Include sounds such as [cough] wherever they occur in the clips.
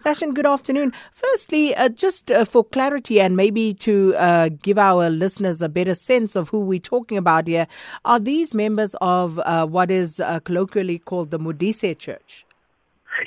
Session, good afternoon. Firstly, uh, just uh, for clarity and maybe to uh, give our listeners a better sense of who we're talking about here, are these members of uh, what is uh, colloquially called the Modise Church?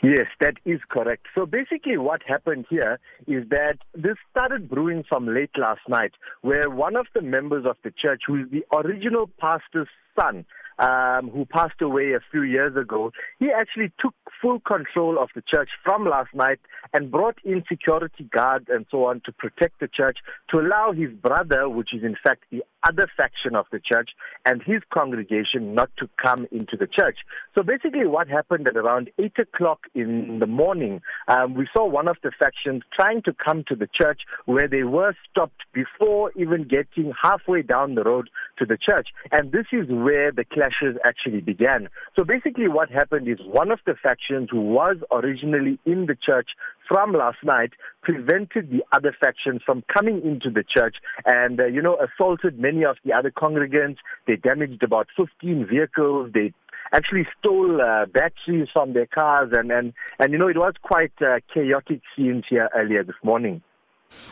Yes, that is correct. So basically, what happened here is that this started brewing from late last night, where one of the members of the church, who is the original pastor's son, um, who passed away a few years ago, he actually took full control of the church from last night and brought in security guards and so on to protect the church, to allow his brother, which is in fact the other faction of the church, and his congregation not to come into the church. So basically, what happened at around 8 o'clock in the morning, um, we saw one of the factions trying to come to the church where they were stopped before even getting halfway down the road to the church. And this is where the clashes actually began. So basically, what happened is one of the factions who was originally in the church from last night prevented the other factions from coming into the church and, uh, you know, assaulted many of the other congregants. They damaged about 15 vehicles. They actually stole uh, batteries from their cars and, and, and, you know, it was quite uh, chaotic scenes here earlier this morning.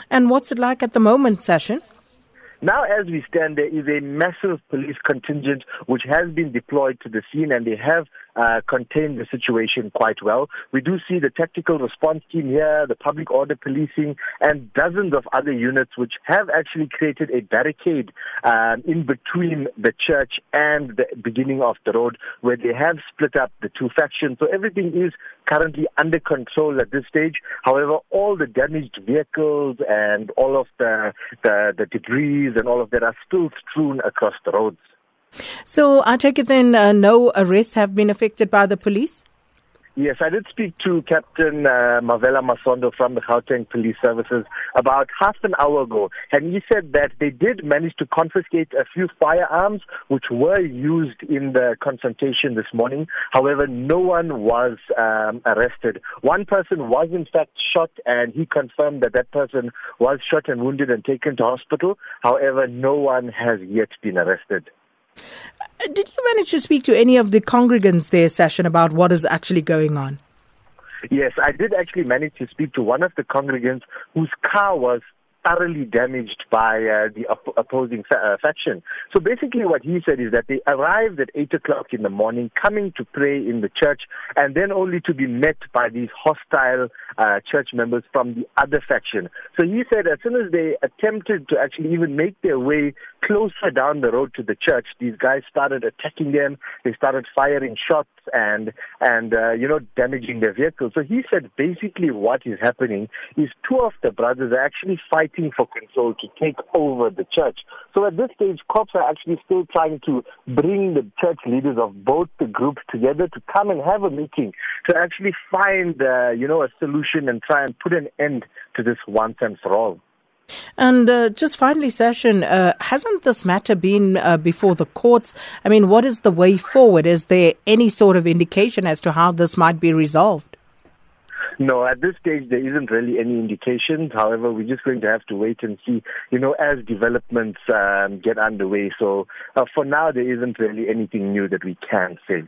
And what's it like at the moment, Session? Now, as we stand, there is a massive police contingent which has been deployed to the scene and they have uh, contained the situation quite well. We do see the tactical response team here, the public order policing, and dozens of other units which have actually created a barricade um, in between the church and the beginning of the road where they have split up the two factions. So everything is currently under control at this stage. However, all the damaged vehicles and all of the, the, the debris and all of that are still strewn across the roads. So I take it then uh, no arrests have been affected by the police? Yes, I did speak to Captain uh, Mavela Masondo from the Gauteng Police Services about half an hour ago, and he said that they did manage to confiscate a few firearms which were used in the confrontation this morning. However, no one was um, arrested. One person was in fact shot, and he confirmed that that person was shot and wounded and taken to hospital. However, no one has yet been arrested. Did you manage to speak to any of the congregants there, Session, about what is actually going on? Yes, I did actually manage to speak to one of the congregants whose car was thoroughly damaged by uh, the op- opposing fa- uh, faction. So basically, what he said is that they arrived at 8 o'clock in the morning, coming to pray in the church, and then only to be met by these hostile uh, church members from the other faction. So he said as soon as they attempted to actually even make their way closer down the road to the church, these guys started attacking them. They started firing shots and and uh, you know damaging their vehicles. So he said basically what is happening is two of the brothers are actually fighting for control to take over the church. So at this stage, cops are actually still trying to bring the church leaders of both the groups together to come and have a meeting to actually find uh, you know a solution and try and put an end to this once and for all. And uh, just finally, Session, uh, hasn't this matter been uh, before the courts? I mean, what is the way forward? Is there any sort of indication as to how this might be resolved? [laughs] No, at this stage there isn't really any indications. However, we're just going to have to wait and see, you know, as developments um, get underway. So uh, for now, there isn't really anything new that we can say.